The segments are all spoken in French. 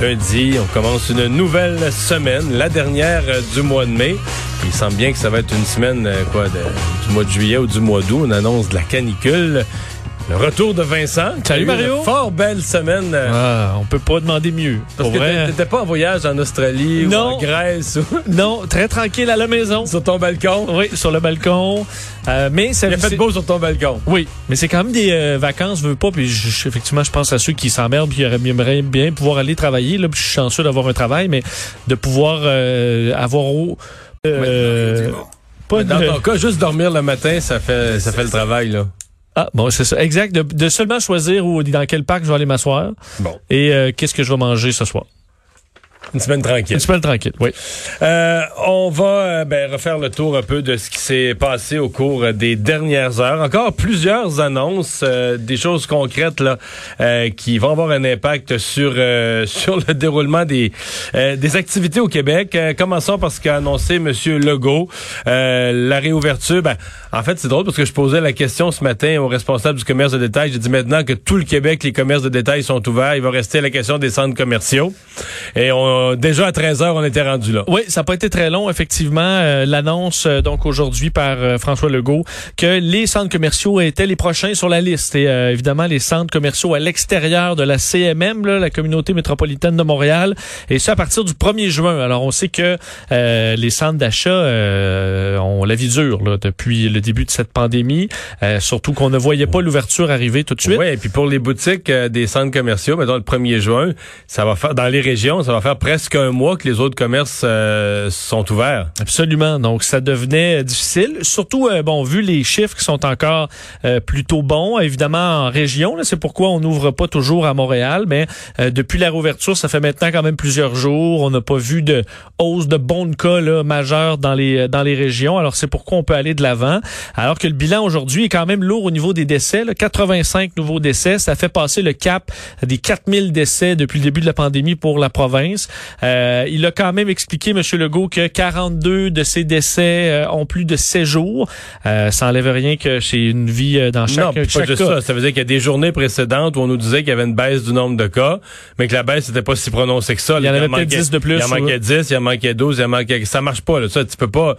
Lundi, on commence une nouvelle semaine, la dernière euh, du mois de mai. Il semble bien que ça va être une semaine euh, quoi, du mois de juillet ou du mois d'août. On annonce de la canicule. Le retour de Vincent. Salut, Une Mario. Fort belle semaine. euh, Ah, on peut pas demander mieux. Parce Pour que t'étais pas en voyage en Australie Non. ou en Grèce ou Non, très tranquille à la maison. sur ton balcon. Oui, sur le balcon. Euh, mais ça Il a fait beau sur ton balcon. Oui, mais c'est quand même des euh, vacances, je veux pas. Puis je- effectivement, je pense à ceux qui s'emmerdent puis qui aimeraient bien pouvoir aller travailler. Là, puis je suis chanceux d'avoir un travail, mais de pouvoir euh, avoir au- euh, pas Dans de- ton cas, juste dormir le matin, ça fait, ça fait le travail. là. Ah bon, c'est ça, exact. De, de seulement choisir où dans quel parc je vais aller m'asseoir Bon, et euh, qu'est-ce que je vais manger ce soir. Une semaine tranquille. Une semaine tranquille. Oui. Euh, on va euh, ben, refaire le tour un peu de ce qui s'est passé au cours des dernières heures. Encore plusieurs annonces, euh, des choses concrètes là, euh, qui vont avoir un impact sur euh, sur le déroulement des euh, des activités au Québec. Euh, commençons par ce qu'a annoncé Monsieur Legault, euh, la réouverture. Ben, en fait, c'est drôle parce que je posais la question ce matin au responsable du commerce de détail. J'ai dit maintenant que tout le Québec, les commerces de détail sont ouverts, il va rester la question des centres commerciaux. Et on, déjà à 13 heures, on était rendu là. Oui, ça n'a pas été très long, effectivement. Euh, L'annonce, euh, donc aujourd'hui par euh, François Legault, que les centres commerciaux étaient les prochains sur la liste. Et euh, évidemment, les centres commerciaux à l'extérieur de la CMM, là, la communauté métropolitaine de Montréal. Et ça à partir du 1er juin. Alors, on sait que euh, les centres d'achat euh, ont la vie dure là, depuis le début de cette pandémie. Euh, surtout qu'on ne voyait pas l'ouverture arriver tout de suite. Oui, et puis pour les boutiques euh, des centres commerciaux, mettons le 1er juin, ça va faire dans les régions, ça va faire presque un mois que les autres commerces euh, sont ouverts. Absolument. Donc, ça devenait euh, difficile. Surtout, euh, bon, vu les chiffres qui sont encore euh, plutôt bons, évidemment en région, c'est pourquoi on n'ouvre pas toujours à Montréal. Mais depuis la réouverture, ça fait maintenant quand même plusieurs jours. On n'a pas vu de hausse de bons cas là, majeurs dans les dans les régions. Alors, c'est pourquoi on peut aller de l'avant. Alors que le bilan aujourd'hui est quand même lourd au niveau des décès. là. 85 nouveaux décès, ça fait passer le cap des 4000 décès depuis le début de la pandémie pour la province. Euh, il a quand même expliqué, M. Legault, que 42 de ces décès euh, ont plus de 7 jours. Euh, ça enlève rien que c'est une vie euh, dans chaque, non, pas chaque juste cas. ça. Ça veut dire qu'il y a des journées précédentes où on nous disait qu'il y avait une baisse du nombre de cas, mais que la baisse n'était pas si prononcée que ça. Il y en avait peut-être 10 de plus, Il en manquait ouais. 10, il en manquait 12, il en manquait... Ça marche pas, là. Ça, tu peux pas...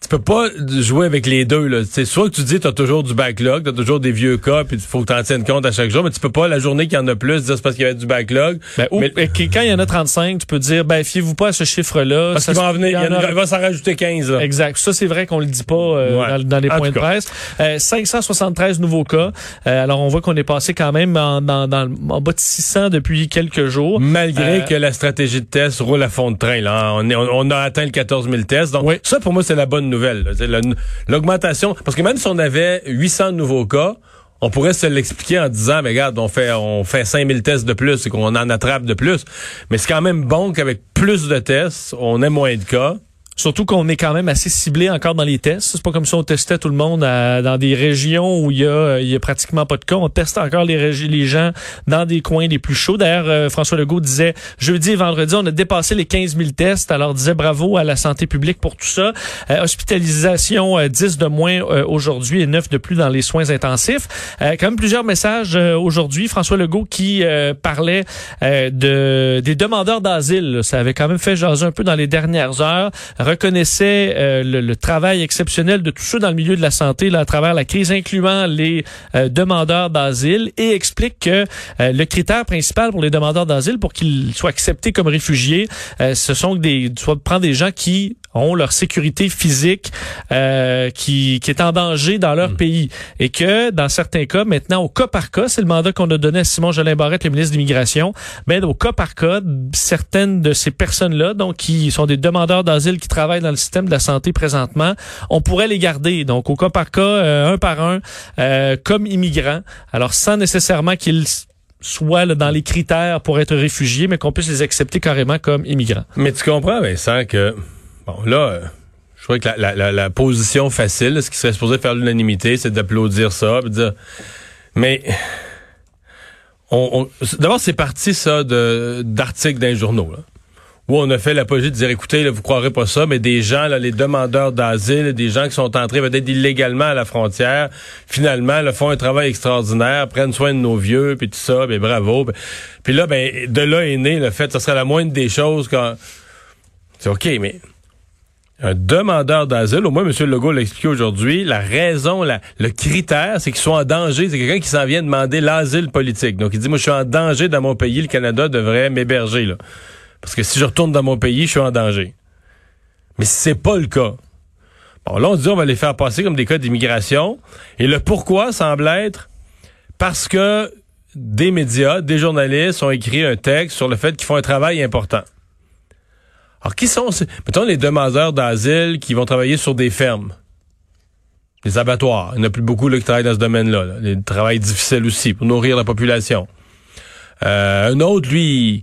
Tu peux pas jouer avec les deux. Là. C'est soit que tu dis tu as toujours du backlog, tu as toujours des vieux cas, puis il faut que tu en tiennes compte à chaque jour, mais tu peux pas, la journée qu'il y en a plus, dire c'est parce qu'il y avait du backlog. Ben, ou- mais, quand il y en a 35, tu peux dire, ben, fiez-vous pas à ce chiffre-là. parce qu'il va en venir, il, y en a- aura- il va s'en rajouter 15. Là. Exact. Ça, c'est vrai qu'on le dit pas euh, Ouais. dans, dans les En points de presse. Euh, 573 nouveaux cas. Euh, alors, on voit qu'on est passé quand même en, dans, dans, en bas de 600 depuis quelques jours. Malgré Euh, que la stratégie de test roule à fond de train. Là. On, est- on, on a atteint le 14 000 tests. Donc, Oui. ça, pour moi, c'est la bonne L'augmentation. Parce que même si on avait 800 nouveaux cas, on pourrait se l'expliquer en disant, mais regarde, on fait, on fait 5000 tests de plus et qu'on en attrape de plus. Mais c'est quand même bon qu'avec plus de tests, on ait moins de cas. Surtout qu'on est quand même assez ciblé encore dans les tests. C'est pas comme si on testait tout le monde à- dans des régions où il y a, euh, il y a pratiquement pas de cas. On teste encore les, les gens dans des coins les plus chauds. D'ailleurs, euh, François Legault disait jeudi et vendredi, on a dépassé les 15 000 tests. Alors, disait bravo à la santé publique pour tout ça. Euh, hospitalisation, euh, 10 de moins euh, aujourd'hui et 9 de plus dans les soins intensifs. Euh, quand même plusieurs messages euh, aujourd'hui. François Legault qui euh, parlait euh, de des demandeurs d'asile. Ça avait quand même fait jaser un peu dans les dernières heures reconnaissait euh, le, travail exceptionnel de tous ceux dans le milieu de la santé là, à travers la crise, incluant les euh, demandeurs d'asile, et explique que euh, le critère principal pour les demandeurs d'asile, pour qu'ils soient acceptés comme réfugiés, ce sont des, soit des gens qui ont leur sécurité physique euh, qui, qui est en danger dans leur pays. Et que, dans certains cas, maintenant, au cas par cas, c'est le mandat qu'on a donné à Simon Jolin Barrette, le ministre de l'Immigration, mais au cas par cas, certaines de ces personnes-là, donc qui sont des demandeurs d'asile qui travaillent dans le système de la santé présentement, on pourrait les garder. Donc, au cas par cas, euh, un par un, euh, comme immigrants. Alors, sans nécessairement qu'ils soient là, dans les critères pour être réfugiés, mais qu'on puisse les accepter carrément comme immigrants. Mais tu comprends, Vincent, que, bon, là, euh, je crois que la, la, la, position facile, ce qui serait supposé faire l'unanimité, c'est d'applaudir ça, de dire, mais, on, on- d'abord, c'est parti, ça, de, d'articles d'un journaux, là, où on a fait l'apologie de dire, écoutez, là, vous croirez pas ça, mais des gens, là, les demandeurs d'asile, des gens qui sont entrés peut-être illégalement à la frontière, finalement, là, font un travail extraordinaire, prennent soin de nos vieux, puis tout ça, ben bravo. Puis- Puis là, ben, de là est né le fait, ça serait la moindre des choses quand... C'est OK, mais un demandeur d'asile, au moins M. Legault l'a expliqué aujourd'hui, la raison, le critère, c'est qu'il soit en danger. C'est quelqu'un qui s'en vient demander l'asile politique. Donc, il dit, moi, je suis en danger dans mon pays, le Canada devrait m'héberger, là. Parce que si je retourne dans mon pays, je suis en danger. Mais c'est pas le cas, bon, là, on dit, on va les faire passer comme des cas d'immigration. Et le pourquoi semble être parce que des médias, des journalistes ont écrit un texte sur le fait qu'ils font un travail important. Alors, qui sont, ces- mettons, les demandeurs d'asile qui vont travailler sur des fermes? Les abattoirs. Il n'y en a plus beaucoup là, qui travaillent dans ce domaine-là. Là. Les travails difficiles aussi pour nourrir la population. Euh, un autre, lui, il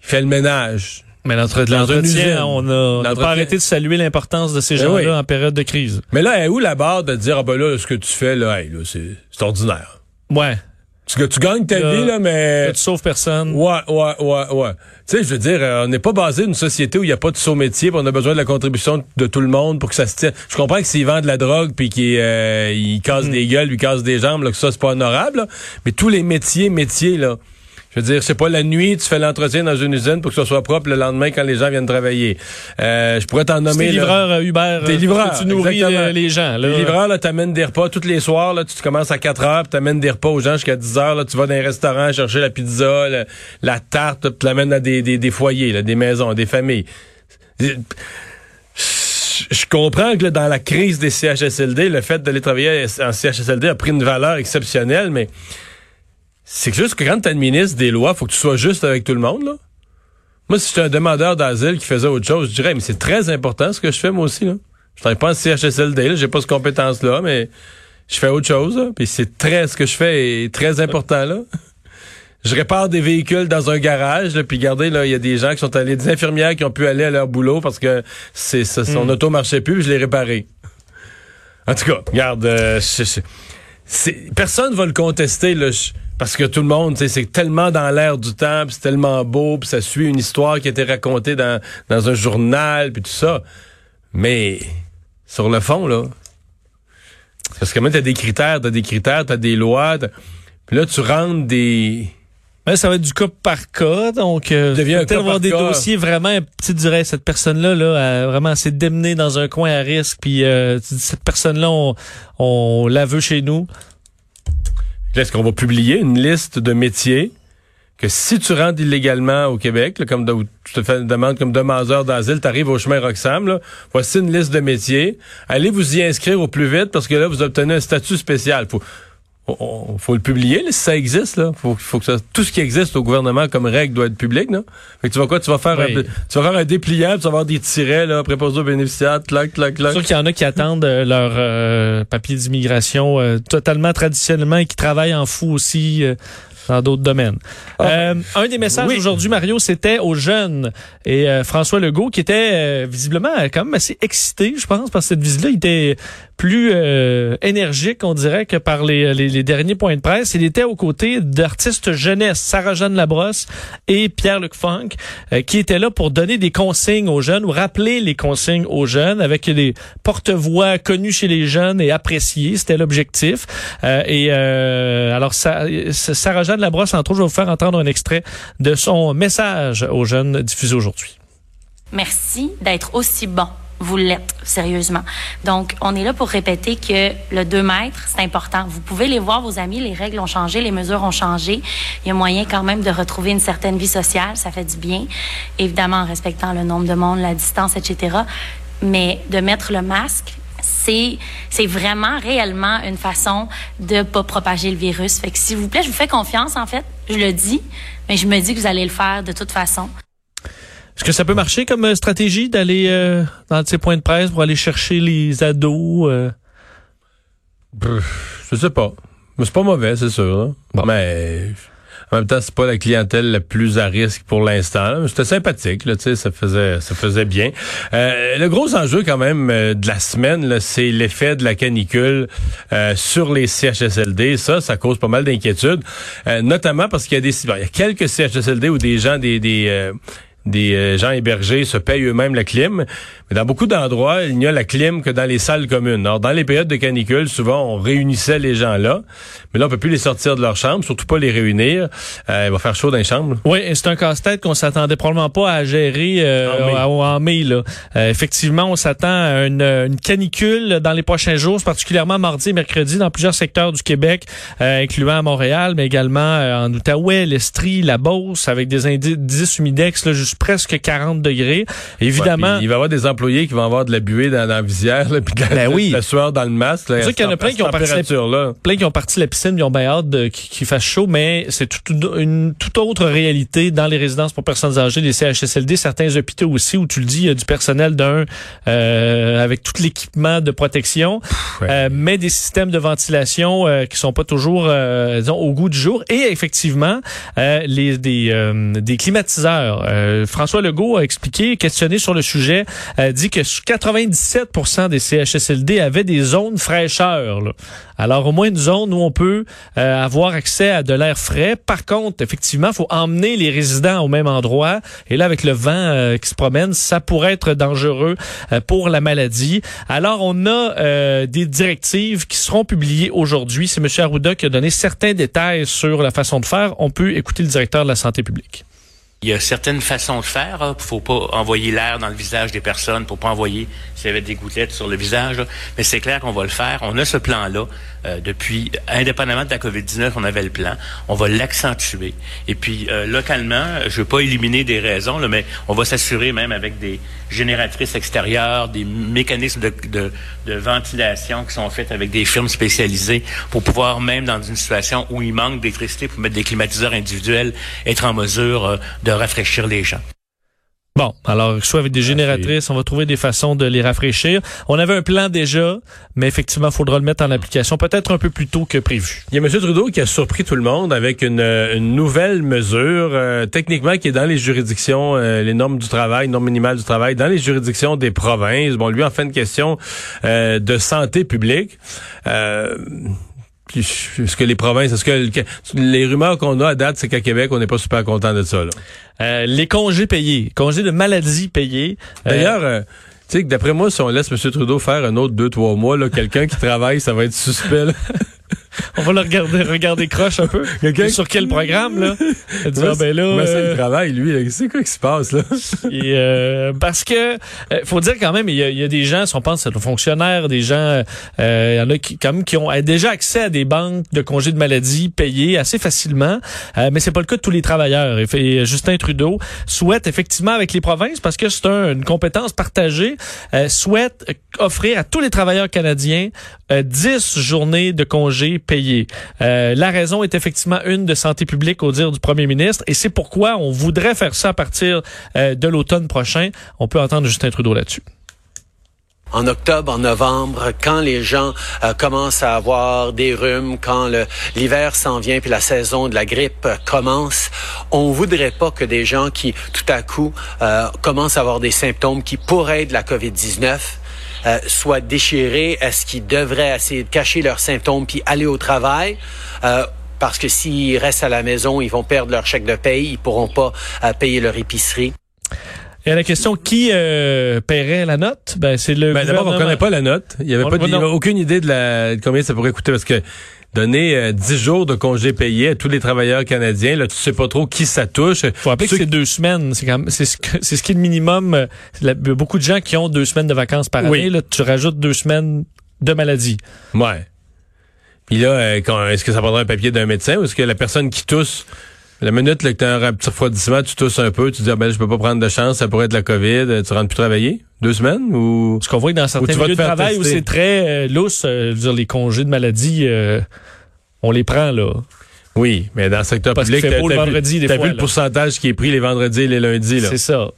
fait le ménage. Mais l'entretien, on a, on n'a pas arrêté de saluer l'importance de ces Ben gens-là oui. en période de crise. Mais là, est où la barre de dire, ah ben là, ce que tu fais, là, hey, là c'est c'est ordinaire. Ouais. Que tu gagnes ta Là, vie, là, mais... Tu sauves personne. Ouais, ouais, ouais, ouais. Tu sais, je veux dire, euh, on n'est pas basé une société où il n'y a pas de saut métier, puis on a besoin de la contribution de tout le monde pour que ça se tienne. Je comprends que s'il vend de la drogue puis qu'il euh, il casse Mm. des gueules, lui casse des jambes, là, que ça c'est pas honorable. là. Mais tous les métiers, métiers là. Je veux dire, c'est pas la nuit, tu fais l'entretien dans une usine pour que ça soit propre le lendemain quand les gens viennent travailler. Euh, je pourrais t'en nommer. des là. livreurs euh, Uber. Des euh, livreurs, parce que Tu nourris les, les gens. Là. Les livreurs, là, t'amènes des repas tous les soirs, là, tu commences à 4 heures, t'amènes des repas aux gens jusqu'à 10 heures, là, tu vas dans les restaurants chercher la pizza, la tarte, là, tu l'amènes à des, des, des foyers, là, des maisons, des familles. Je je comprends que là, dans la crise des CHSLD, le fait d'aller travailler en CHSLD a pris une valeur exceptionnelle, mais c'est juste que quand tu administres des lois, faut que tu sois juste avec tout le monde, là. Moi, si j'étais un demandeur d'asile qui faisait autre chose, je dirais, mais c'est très important ce que je fais, moi aussi, là. Je travaille pas en CHSLD, j'ai pas cette compétence-là, mais je fais autre chose, là. Puis c'est très, ce que je fais est très important, là. Je répare des véhicules dans un garage, là, puis regardez, là, il y a des gens qui sont allés, des infirmières qui ont pu aller à leur boulot parce que c'est, son auto marchait plus, puis je l'ai réparé. En tout cas, regarde, euh, je- personne va le contester, là, je- parce que tout le monde, tu sais, c'est tellement dans l'air du temps, c'est tellement beau, puis ça suit une histoire qui a été racontée dans, dans un journal, puis tout ça. Mais sur le fond, là, parce que même t'as des critères, t'as des critères, t'as des lois, puis là tu rentres des ça va être du cas par cas, donc euh, peut-être avoir des cas. dossiers vraiment, tu dirais, cette personne-là, là, a vraiment s'est démenée dans un coin à risque, puis euh, cette personne-là, on, on la veut chez nous. Est-ce qu'on va publier une liste de métiers que si tu rentres illégalement au Québec, comme tu te fais une demande comme demandeur d'asile, tu arrives au chemin Roxham, voici une liste de métiers. Allez vous y inscrire au plus vite parce que là, vous obtenez un statut spécial. On- faut le publier, là, si ça existe. Là. Faut, faut que ça- tout ce qui existe au gouvernement comme règle doit être public. Là. Fait que tu vas quoi? Tu vas faire, Oui. un, tu vas faire un dépliant, puis tu vas avoir des tirets, là, préposés aux bénéficiaires, clac, clac, C'est clac. sûr qu'il y en a qui attendent euh, leur euh, papier d'immigration euh, totalement traditionnellement et qui travaillent en fou aussi euh, dans d'autres domaines. Euh, un des messages Oui. aujourd'hui, Mario, c'était aux jeunes. Et euh, François Legault, qui était visiblement quand même assez excité, je pense, que cette visite-là, il était plus euh, énergique, on dirait, que par les, les, les derniers points de presse. Il était aux côtés d'artistes jeunesse, Sarah-Jeanne Labrosse et Pierre-Luc Funk, euh, qui étaient là pour donner des consignes aux jeunes ou rappeler les consignes aux jeunes avec des porte-voix connus chez les jeunes et appréciés. C'était l'objectif. Euh, et euh, alors, ça, Sarah-Jeanne Labrosse, entre autres, je vais vous faire entendre un extrait de son message aux jeunes diffusé aujourd'hui. Merci d'être aussi bon. Vous l'êtes, sérieusement. Donc, on est là pour répéter que le 2 mètres, c'est important. Vous pouvez les voir, vos amis, les règles ont changé, les mesures ont changé. Il y a moyen quand même de retrouver une certaine vie sociale, ça fait du bien. Évidemment, en respectant le nombre de monde, la distance, etc. Mais de mettre le masque, c'est c'est vraiment réellement une façon de pas propager le virus. Fait que s'il vous plaît, je vous fais confiance en fait, je le dis, mais je me dis que vous allez le faire de toute façon. Est-ce que ça peut marcher comme euh, stratégie d'aller euh, dans ces points de presse pour aller chercher les ados? euh? Je sais pas. Mais c'est pas mauvais, c'est sûr. là. Mais En même temps, c'est pas la clientèle la plus à risque pour l'instant. C'était sympathique, là, tu sais, ça faisait, ça faisait bien. Euh, le gros enjeu quand même euh, de la semaine, c'est l'effet de la canicule euh, sur les CHSLD. Ça, ça cause pas mal d'inquiétudes, notamment parce qu'il y a des, il y a quelques CHSLD où des gens, des, des des euh, gens hébergés se payent eux-mêmes la clim. Mais dans beaucoup d'endroits, il n'y a la clim que dans les salles communes. Alors, dans les périodes de canicule, souvent, on réunissait les gens là. Mais là, on peut plus les sortir de leur chambre, surtout pas les réunir. Euh, il va faire chaud dans les chambres. Oui, et c'est un casse-tête qu'on s'attendait probablement pas à gérer euh, en mai. là. effectivement, on s'attend à une, canicule dans les prochains jours, particulièrement mardi et mercredi dans plusieurs secteurs du Québec, incluant Montréal, mais également en Outaouais, l'Estrie, la Beauce, avec des indices humidex là, presque 40 degrés. Évidemment. il va y avoir des employés qui vont avoir de la buée dans, la visière, puis de la, ben oui. la, sueur dans le masque. C'est sûr qu'il y en a plein qui ont parti la, plein qui ont parti la piscine, ils ont bien hâte qu'il fasse chaud, mais c'est tout, une toute autre réalité dans les résidences pour personnes âgées, les CHSLD, certains hôpitaux aussi, où tu le dis, il y a du personnel d'un euh, avec tout l'équipement de protection, euh, mais des systèmes de ventilation euh, qui sont pas toujours euh, disons, au goût du jour. Et effectivement, les des, des climatiseurs. François Legault a expliqué, questionné sur le sujet, dit que 97 des CHSLD avaient des zones fraîcheur. Alors au moins une zone où on peut euh, avoir accès à de l'air frais. Par contre, effectivement, il faut emmener les résidents au même endroit. Et là, avec le vent euh, qui se promène, ça pourrait être dangereux euh, pour la maladie. Alors on a des directives qui seront publiées aujourd'hui. C'est M. Arruda qui a donné certains détails sur la façon de faire. On peut écouter le directeur de la santé publique. Il y a certaines façons de faire. Il faut pas envoyer l'air dans le visage des personnes, pour pas envoyer s'il y avait des gouttelettes sur le visage. Mais c'est clair qu'on va le faire. On a ce plan-là euh, depuis, indépendamment de la COVID-19, on avait le plan. On va l'accentuer. Et puis, euh, localement, je veux pas éliminer des raisons, là, mais on va s'assurer même avec des génératrices extérieures, des mécanismes de, de, de ventilation qui sont faits avec des firmes spécialisées pour pouvoir, même dans une situation où il manque d'électricité, pour mettre des climatiseurs individuels, être en mesure euh, de rafraîchir les gens. Bon, alors soit avec des génératrices, on va trouver des façons de les rafraîchir. On avait un plan déjà, mais effectivement, il faudra le mettre en application peut-être un peu plus tôt que prévu. Il y a M. Trudeau qui a surpris tout le monde avec une, nouvelle mesure, euh, techniquement qui est dans les juridictions, euh, les normes du travail, normes minimales du travail, dans les juridictions des provinces. Bon, lui en fait une question euh, de santé publique. Est-ce que les provinces, est-ce que les rumeurs qu'on a à date, c'est qu'à Québec, on n'est pas super content de ça. Là. Euh, les congés payés, congés de maladie payés. Euh, D'ailleurs, euh, tu sais, d'après moi, si on laisse M. Trudeau faire un autre deux, trois mois, quelqu'un qui travaille, ça va être suspect. On va le regarder, regarder croche un peu. Sur quel programme, là? Dit, ah, ben là ça, il euh, travaille, lui. C'est quoi qui se passe, là? Et, euh, parce que, euh, faut dire quand même, il y, a, des gens, si on pense à des fonctionnaires, des gens, il y en a qui, quand même, qui ont déjà accès à des banques de congés de maladie payés assez facilement. mais c'est pas le cas de tous les travailleurs. Et, Justin Trudeau souhaite effectivement avec les provinces, parce que c'est une compétence partagée, souhaite offrir à tous les travailleurs canadiens 10 journées de congés Euh, la raison est effectivement une de santé publique au dire du premier ministre et c'est pourquoi on voudrait faire ça à partir euh, de l'automne prochain. On peut entendre Justin Trudeau là-dessus en octobre, en novembre, quand les gens euh, commencent à avoir des rhumes, quand l'hiver s'en vient puis la saison de la grippe commence, on voudrait pas que des gens qui tout à coup commencent à avoir des symptômes qui pourraient être de la COVID-19 euh, soient déchirés? Est-ce qu'ils devraient essayer de cacher leurs symptômes puis aller au travail? Euh, parce que s'ils restent à la maison, ils vont perdre leur chèque de paye, ils pourront pas euh, payer leur épicerie. Et la question qui paierait la note? Ben c'est le. Ben, D'abord, on connaît pas la note. Il y avait pas, aucune idée de, la, de combien ça pourrait coûter parce que donner euh, dix jours de congés payés à tous les travailleurs canadiens. Là, tu sais pas trop qui ça touche. Faut rappeler que c'est deux semaines. C'est c'est ce, ce qui est le minimum. Euh, beaucoup de gens qui ont deux semaines de vacances par année. Là, tu rajoutes deux semaines de maladie. Ouais. Puis là, euh, est-ce que ça prendra un papier d'un médecin ou est-ce que la personne qui tousse la minute là, que tu as un petit refroidissement, tu tousses un peu, tu dis ah, ben je peux pas prendre de chance, ça pourrait être la COVID, tu rentres plus travailler? Deux semaines ou? Ce qu'on voit que dans certains milieux de travail où c'est très euh, lousse, euh, dire les congés de maladie, euh, on les prend là. Oui, mais dans le secteur public, le vendredi, vu, le pourcentage qui est pris les vendredis et les lundis là. C'est ça.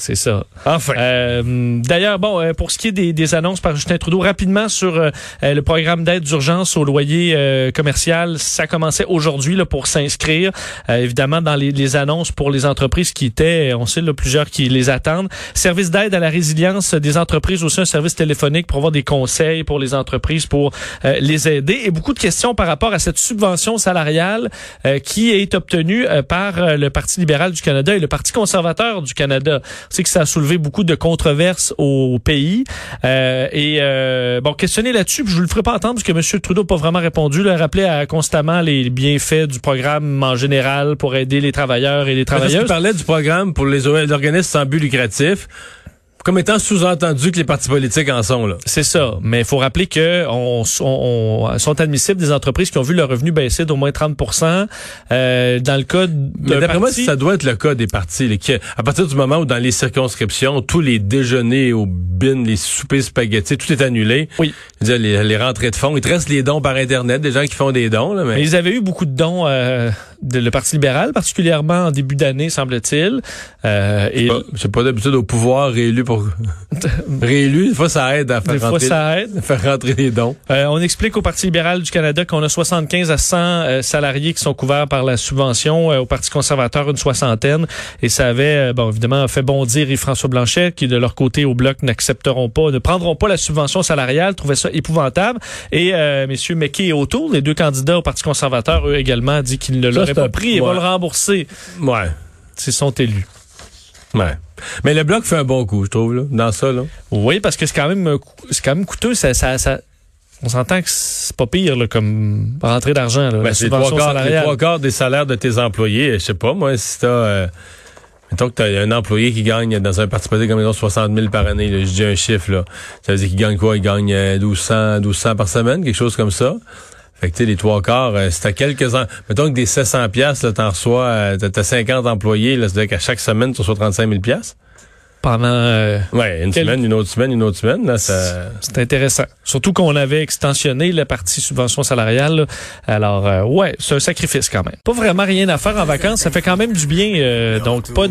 C'est ça. Enfin. Euh, D'ailleurs, bon, euh, pour ce qui est des, des, annonces par Justin Trudeau, rapidement sur euh, euh le programme d'aide d'urgence au loyer euh, commercial, ça commençait aujourd'hui là pour s'inscrire. évidemment, dans les, les, annonces pour les entreprises qui étaient, on sait là, plusieurs qui les attendent. Service d'aide à la résilience des entreprises, aussi un service téléphonique pour avoir des conseils pour les entreprises, pour les aider. Et beaucoup de questions par rapport à cette subvention salariale qui est obtenue par le Parti libéral du Canada et le Parti conservateur du Canada. C'est que ça a soulevé beaucoup de controverses au pays. Euh, et euh, bon, questionner là-dessus, je ne le ferai pas entendre parce que M. Trudeau n'a pas vraiment répondu. Il a rappelé à, constamment les bienfaits du programme en général pour aider les travailleurs et les travailleuses. Il parlait du programme pour les organismes sans but lucratif comme étant sous-entendu que les partis politiques en sont là. C'est ça, mais il faut rappeler que on, on, sont admissibles des entreprises qui ont vu leur revenu baisser d'au moins 30% euh, dans le cas Mais d'après moi, ça doit être le cas des partis. Les, à partir du moment où dans les circonscriptions, tous les déjeuners au bin, les soupers spaghettis, tout est annulé. Oui. Les, les, rentrées de fonds, il te reste les dons par Internet, des gens qui font des dons. Là, mais... ils avaient eu beaucoup de dons euh, de le Parti libéral, particulièrement en début d'année, semble-t-il. Euh, et c'est pas, pas d'habitude au pouvoir réélu pour réélu. Des fois, ça aide à faire, rentrer, ça aide. faire rentrer les dons. Euh, on explique au Parti libéral du Canada qu'on a 75 à 100 euh, salariés qui sont couverts par la subvention. Euh, au Parti conservateur, une soixantaine. Et ça avait, bon, évidemment, fait bondir Yves-François Blanchet, qui, de leur côté, au Bloc, n'accepteront pas, ne prendront pas la subvention salariale, trouvaient ça épouvantable. Et euh, messieurs McKay et O'Toole, les deux candidats au Parti conservateur, eux également, dit qu'ils ne l'auraient pas pris et vont le rembourser. Ouais. S'ils sont élus. Ouais. Mais le bloc fait un bon coup, je trouve, là, dans ça. Là. Oui, parce que c'est quand même c'est quand même coûteux. Ça, ça, ça on s'entend que c'est pas pire là, comme rentrée d'argent. Ben, c'est trois trois quarts des salaires de tes employés. Je sais pas, moi, si t'as... Euh, mettons que t'as un employé qui gagne dans un parti politique comme 60 000 par année, là, je dis un chiffre, là. Ça veut dire qu'il gagne quoi? Il gagne 1200, euh, 1200 par semaine, quelque chose comme ça. Fait que tu les trois quarts, euh, c'est à quelques ans. Mettons que des 700 pièces, là, t'en reçois, euh, t'as 50 employés, là, c'est-à-dire qu'à chaque semaine, tu reçois 35 000 pièces. Pendant euh, ouais, une semaine, une autre semaine, une autre semaine. Là, ça... C'est intéressant. Surtout qu'on avait extensionné la partie subvention salariale. Alors, euh, ouais, c'est un sacrifice quand même. Pas vraiment rien à faire en vacances. Ça fait quand même du bien. donc, pas de